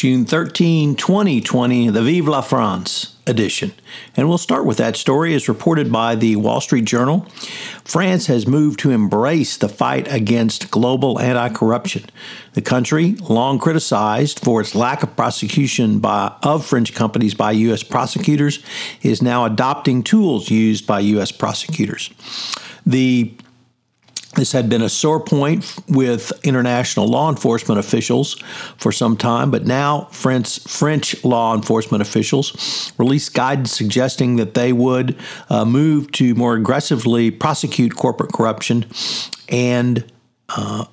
June 13, 2020, the Vive la France edition. And we'll start with that story as reported by the Wall Street Journal. France has moved to embrace the fight against global anti corruption. The country, long criticized for its lack of prosecution by, of French companies by U.S. prosecutors, is now adopting tools used by U.S. prosecutors. The this had been a sore point with international law enforcement officials for some time, but now French, French law enforcement officials released guidance suggesting that they would uh, move to more aggressively prosecute corporate corruption and uh,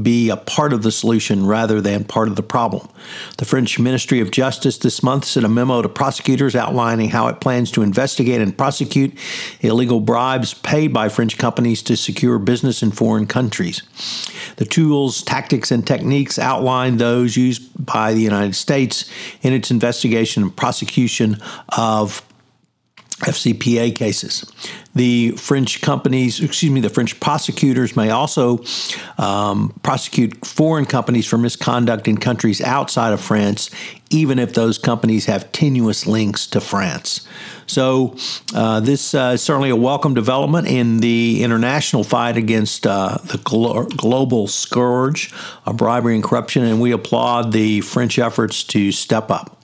be a part of the solution rather than part of the problem. The French Ministry of Justice this month sent a memo to prosecutors outlining how it plans to investigate and prosecute illegal bribes paid by French companies to secure business in foreign countries. The tools, tactics, and techniques outline those used by the United States in its investigation and prosecution of FCPA cases. The French companies, excuse me, the French prosecutors may also um, prosecute foreign companies for misconduct in countries outside of France, even if those companies have tenuous links to France. So, uh, this uh, is certainly a welcome development in the international fight against uh, the glo- global scourge of bribery and corruption, and we applaud the French efforts to step up.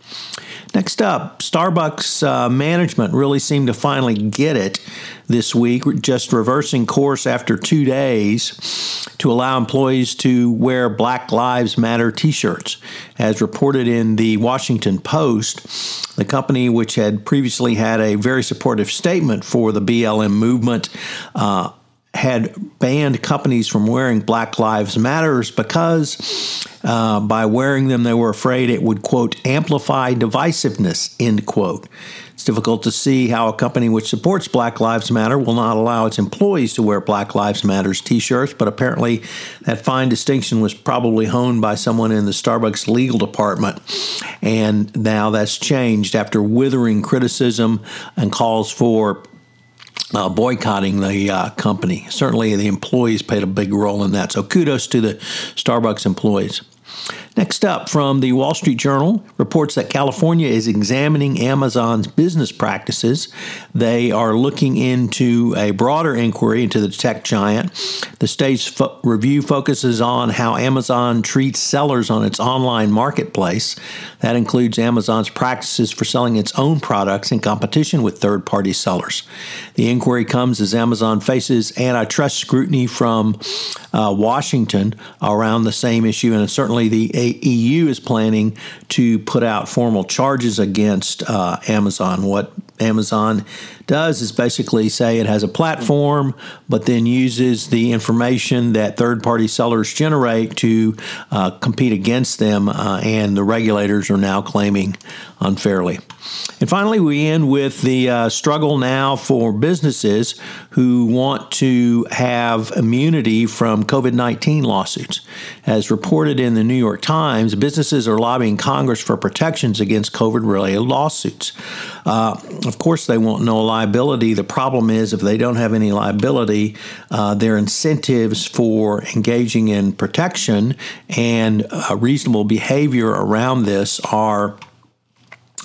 Next up, Starbucks uh, management really seemed to finally get it this week, just reversing course after two days to allow employees to wear Black Lives Matter t shirts. As reported in the Washington Post, the company, which had previously had a very supportive statement for the BLM movement, uh, had banned companies from wearing Black Lives Matters because uh, by wearing them they were afraid it would quote amplify divisiveness end quote. It's difficult to see how a company which supports Black Lives Matter will not allow its employees to wear Black Lives Matters t-shirts, but apparently that fine distinction was probably honed by someone in the Starbucks legal department. And now that's changed after withering criticism and calls for uh, boycotting the uh, company. Certainly, the employees played a big role in that. So, kudos to the Starbucks employees. Next up, from the Wall Street Journal, reports that California is examining Amazon's business practices. They are looking into a broader inquiry into the tech giant. The state's fo- review focuses on how Amazon treats sellers on its online marketplace. That includes Amazon's practices for selling its own products in competition with third party sellers. The inquiry comes as Amazon faces antitrust scrutiny from uh, Washington around the same issue, and certainly the EU is planning to put out formal charges against uh, Amazon. What Amazon does is basically say it has a platform, but then uses the information that third party sellers generate to uh, compete against them, uh, and the regulators are now claiming unfairly. And finally, we end with the uh, struggle now for businesses who want to have immunity from COVID 19 lawsuits. As reported in the New York Times, businesses are lobbying Congress for protections against COVID related lawsuits. Uh, of course, they want no liability. The problem is, if they don't have any liability, uh, their incentives for engaging in protection and uh, reasonable behavior around this are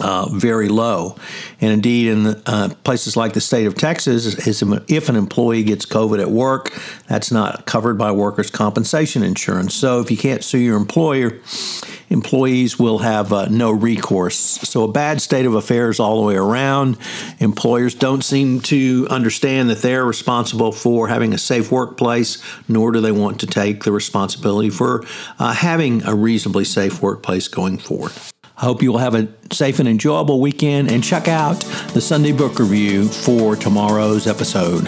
uh, very low. And indeed, in uh, places like the state of Texas, is if an employee gets COVID at work, that's not covered by workers' compensation insurance. So if you can't sue your employer, employees will have uh, no recourse. So a bad state of affairs all the way around. Employers don't seem to understand that they're responsible for having a safe workplace, nor do they want to take the responsibility for uh, having a reasonably safe workplace going forward. I hope you will have a safe and enjoyable weekend and check out the Sunday Book Review for tomorrow's episode.